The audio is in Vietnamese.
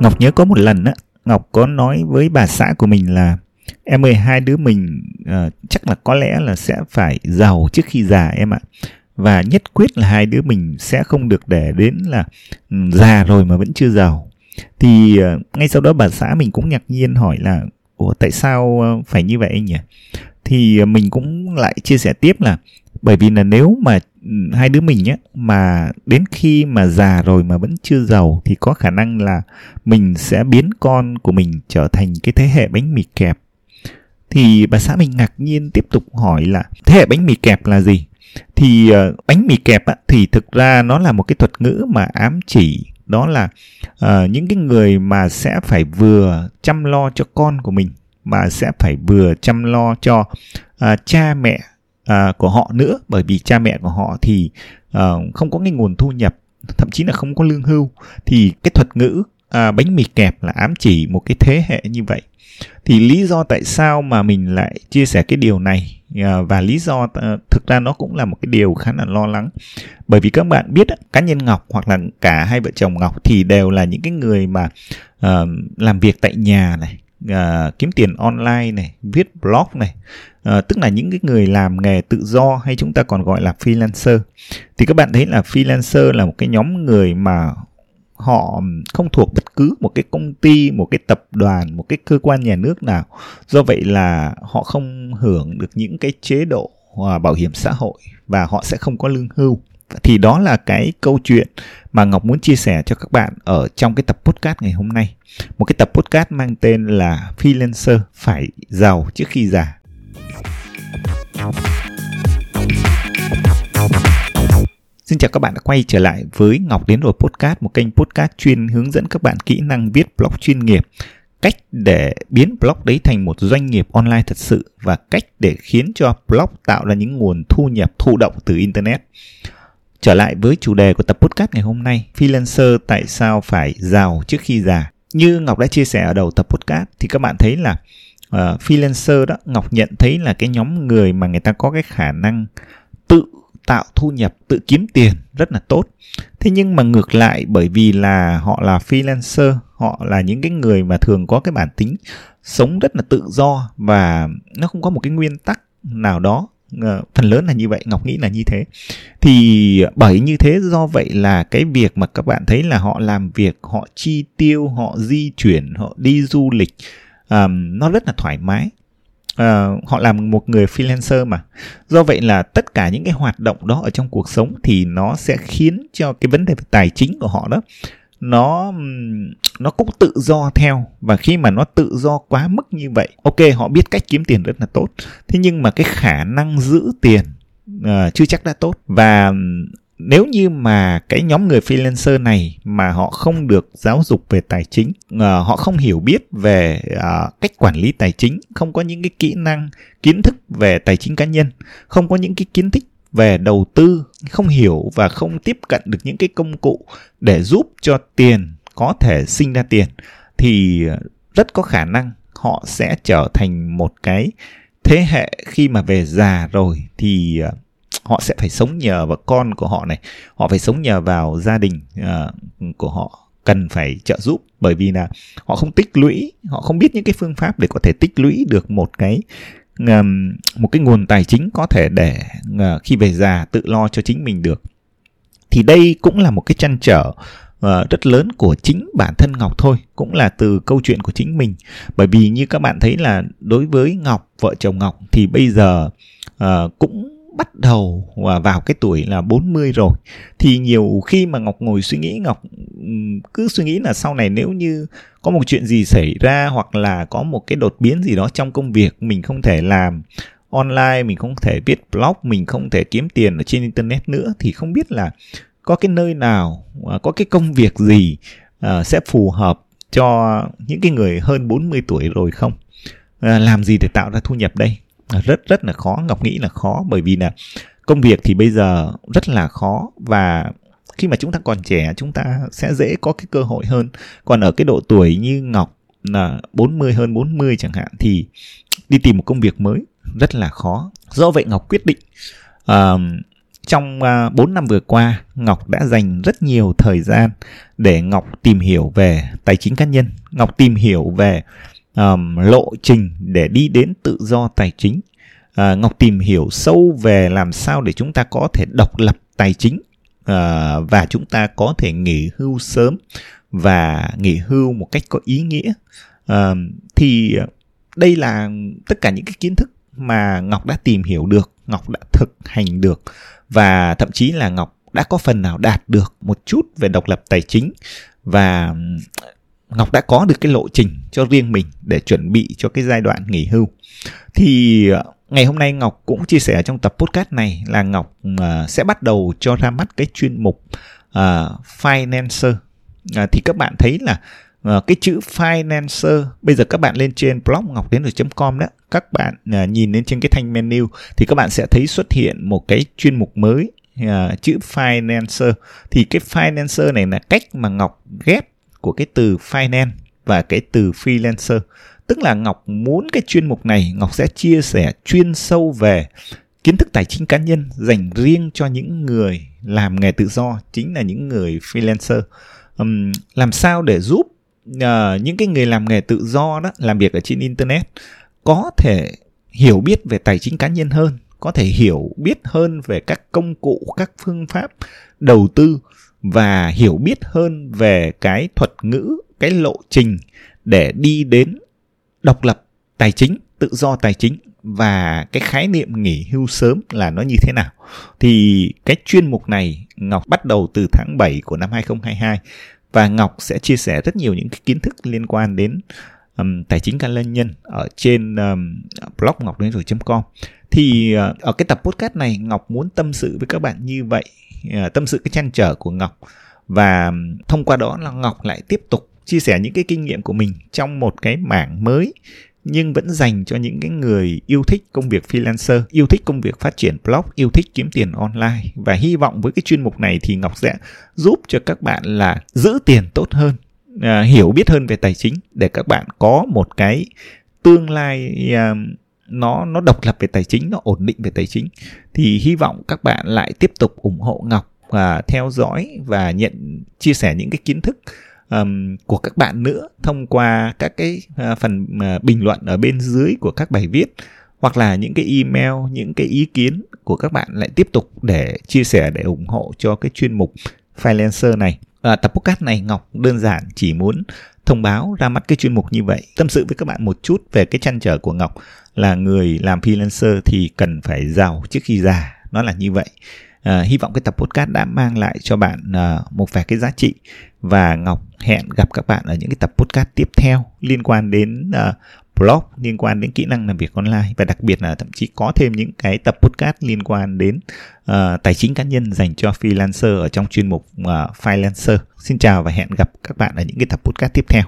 Ngọc nhớ có một lần á, Ngọc có nói với bà xã của mình là em ơi hai đứa mình uh, chắc là có lẽ là sẽ phải giàu trước khi già em ạ. Và nhất quyết là hai đứa mình sẽ không được để đến là ừ, già rồi mà vẫn chưa giàu. Thì uh, ngay sau đó bà xã mình cũng ngạc nhiên hỏi là ủa tại sao uh, phải như vậy anh nhỉ? Thì uh, mình cũng lại chia sẻ tiếp là bởi vì là nếu mà hai đứa mình nhé mà đến khi mà già rồi mà vẫn chưa giàu thì có khả năng là mình sẽ biến con của mình trở thành cái thế hệ bánh mì kẹp. Thì bà xã mình ngạc nhiên tiếp tục hỏi là thế hệ bánh mì kẹp là gì? Thì uh, bánh mì kẹp á, thì thực ra nó là một cái thuật ngữ mà ám chỉ. Đó là uh, những cái người mà sẽ phải vừa chăm lo cho con của mình mà sẽ phải vừa chăm lo cho uh, cha mẹ uh, của họ nữa bởi vì cha mẹ của họ thì uh, không có cái nguồn thu nhập thậm chí là không có lương hưu thì cái thuật ngữ à, bánh mì kẹp là ám chỉ một cái thế hệ như vậy. Thì lý do tại sao mà mình lại chia sẻ cái điều này à, và lý do à, thực ra nó cũng là một cái điều khá là lo lắng. Bởi vì các bạn biết cá nhân ngọc hoặc là cả hai vợ chồng ngọc thì đều là những cái người mà à, làm việc tại nhà này à, kiếm tiền online này viết blog này à, tức là những cái người làm nghề tự do hay chúng ta còn gọi là freelancer. Thì các bạn thấy là freelancer là một cái nhóm người mà họ không thuộc bất cứ một cái công ty một cái tập đoàn một cái cơ quan nhà nước nào. Do vậy là họ không hưởng được những cái chế độ à, bảo hiểm xã hội và họ sẽ không có lương hưu thì đó là cái câu chuyện mà Ngọc muốn chia sẻ cho các bạn ở trong cái tập podcast ngày hôm nay. Một cái tập podcast mang tên là Freelancer phải giàu trước khi già. Xin chào các bạn đã quay trở lại với Ngọc Đến Rồi Podcast, một kênh podcast chuyên hướng dẫn các bạn kỹ năng viết blog chuyên nghiệp, cách để biến blog đấy thành một doanh nghiệp online thật sự và cách để khiến cho blog tạo ra những nguồn thu nhập thụ động từ Internet. Trở lại với chủ đề của tập podcast ngày hôm nay, freelancer tại sao phải giàu trước khi già? Như Ngọc đã chia sẻ ở đầu tập podcast thì các bạn thấy là uh, freelancer đó Ngọc nhận thấy là cái nhóm người mà người ta có cái khả năng tự tạo thu nhập tự kiếm tiền rất là tốt thế nhưng mà ngược lại bởi vì là họ là freelancer họ là những cái người mà thường có cái bản tính sống rất là tự do và nó không có một cái nguyên tắc nào đó Ờ, phần lớn là như vậy ngọc nghĩ là như thế. Thì bởi như thế do vậy là cái việc mà các bạn thấy là họ làm việc họ chi tiêu họ di chuyển họ đi du lịch um, nó rất là thoải mái. Uh, họ làm một người freelancer mà. Do vậy là tất cả những cái hoạt động đó ở trong cuộc sống thì nó sẽ khiến cho cái vấn đề về tài chính của họ đó nó nó cũng tự do theo. Và khi mà nó tự do quá mức như vậy ok họ biết cách kiếm tiền rất là tốt. Thế nhưng mà cái khả năng giữ tiền uh, chưa chắc đã tốt. Và nếu như mà cái nhóm người freelancer này mà họ không được giáo dục về tài chính uh, họ không hiểu biết về uh, cách quản lý tài chính không có những cái kỹ năng kiến thức về tài chính cá nhân không có những cái kiến thức về đầu tư không hiểu và không tiếp cận được những cái công cụ để giúp cho tiền có thể sinh ra tiền thì rất có khả năng họ sẽ trở thành một cái thế hệ khi mà về già rồi thì à, họ sẽ phải sống nhờ vào con của họ này họ phải sống nhờ vào gia đình uh, của họ cần phải trợ giúp. Bởi vì là họ không tích lũy họ không biết những cái phương pháp để có thể tích lũy được một cái một cái nguồn tài chính có thể để ờ, khi về già tự lo cho chính mình được. Thì đây cũng là một cái chăn trở ờ, rất lớn của chính bản thân Ngọc thôi cũng là từ câu chuyện của chính mình. Bởi vì như các bạn thấy là đối với Ngọc vợ chồng Ngọc thì bây giờ uh, cũng bắt đầu vào cái tuổi là 40 rồi. Thì nhiều khi mà Ngọc ngồi suy nghĩ Ngọc cứ suy nghĩ là sau này nếu như có một chuyện gì xảy ra hoặc là có một cái đột biến gì đó trong công việc mình không thể làm online mình không thể viết blog mình không thể kiếm tiền ở trên internet nữa thì không biết là có cái nơi nào à, có cái công việc gì uh, sẽ phù hợp cho những cái người hơn 40 tuổi rồi không? À, làm gì để tạo ra thu nhập đây? Rất rất là khó ngọc nghĩ là khó bởi vì là công việc thì bây giờ rất là khó và khi mà chúng ta còn trẻ chúng ta sẽ dễ có cái cơ hội hơn. Còn ở cái độ tuổi như ngọc là 40 hơn 40 chẳng hạn thì đi tìm một công việc mới rất là khó. Do vậy ngọc quyết định uh, trong à, uh, 4 năm vừa qua, Ngọc đã dành rất nhiều thời gian để Ngọc tìm hiểu về tài chính cá nhân, Ngọc tìm hiểu về um, lộ trình để đi đến tự do tài chính. Uh, Ngọc tìm hiểu sâu về làm sao để chúng ta có thể độc lập tài chính uh, và chúng ta có thể nghỉ hưu sớm và nghỉ hưu một cách có ý nghĩa. Uh, thì đây là tất cả những cái kiến thức mà Ngọc đã tìm hiểu được, Ngọc đã thực hành được và thậm chí là Ngọc đã có phần nào đạt được một chút về độc lập tài chính và Ngọc đã có được cái lộ trình cho riêng mình để chuẩn bị cho cái giai đoạn nghỉ hưu. Thì ờ, ngày hôm nay Ngọc cũng chia sẻ trong tập podcast này là Ngọc ờ, sẽ bắt đầu cho ra mắt cái chuyên mục uh, Financer. Uh, thì các bạn thấy là uh, cái chữ Financer bây giờ các bạn lên trên blog ngọc đến com đó các bạn uh, nhìn lên trên cái thanh menu thì các bạn sẽ thấy xuất hiện một cái chuyên mục mới uh, chữ Financer thì cái Financer này là cách mà Ngọc ghép của cái từ finance và cái từ freelancer. Tức là ngọc muốn cái chuyên mục này ngọc sẽ chia sẻ chuyên sâu về kiến thức tài chính cá nhân dành riêng cho những người làm nghề tự do chính là những người freelancer. Um, làm sao để giúp uh, những cái người làm nghề tự do đó làm việc ở trên internet có thể hiểu biết về tài chính cá nhân hơn có thể hiểu biết hơn về các công cụ các phương pháp đầu tư và hiểu biết hơn về cái thuật ngữ cái lộ trình để đi đến độc lập tài chính tự do tài chính và cái khái niệm nghỉ hưu sớm là nó như thế nào. Thì cái chuyên mục này Ngọc bắt đầu từ tháng 7 của năm 2022 và Ngọc sẽ chia sẻ rất nhiều những cái kiến thức liên quan đến um, tài chính cá nhân ở trên um, blog ngọc rồi com thì ờ, ở cái tập podcast này Ngọc muốn tâm sự với các bạn như vậy ờ, tâm sự cái chăn trở của Ngọc. Và thông qua đó là Ngọc lại tiếp tục chia sẻ những cái kinh nghiệm của mình trong một cái mảng mới nhưng vẫn dành cho những cái người yêu thích công việc freelancer, yêu thích công việc phát triển blog, yêu thích kiếm tiền online. Và hy vọng với cái chuyên mục này thì Ngọc sẽ giúp cho các bạn là giữ tiền tốt hơn, à, hiểu biết hơn về tài chính để các bạn có một cái tương lai à, nó nó độc lập về tài chính, nó ổn định về tài chính thì hy vọng các bạn lại tiếp tục ủng hộ Ngọc và theo dõi và nhận chia sẻ những cái kiến thức um, của các bạn nữa thông qua các cái uh, phần uh, bình luận ở bên dưới của các bài viết hoặc là những cái email những cái ý kiến của các bạn lại tiếp tục để chia sẻ để ủng hộ cho cái chuyên mục freelancer này. À, tập podcast này ngọc đơn giản chỉ muốn thông báo ra mắt cái chuyên mục như vậy. Tâm sự với các bạn một chút về cái chăn trở của ngọc là người làm freelancer thì cần phải giàu trước khi già nó là như vậy à, hy vọng cái tập podcast đã mang lại cho bạn à, một vài cái giá trị và ngọc hẹn gặp các bạn ở những cái tập podcast tiếp theo liên quan đến à, blog liên quan đến kỹ năng làm việc online và đặc biệt là thậm chí có thêm những cái tập podcast liên quan đến uh, tài chính cá nhân dành cho freelancer ở trong chuyên mục uh, freelancer. Xin chào và hẹn gặp các bạn ở những cái tập podcast tiếp theo.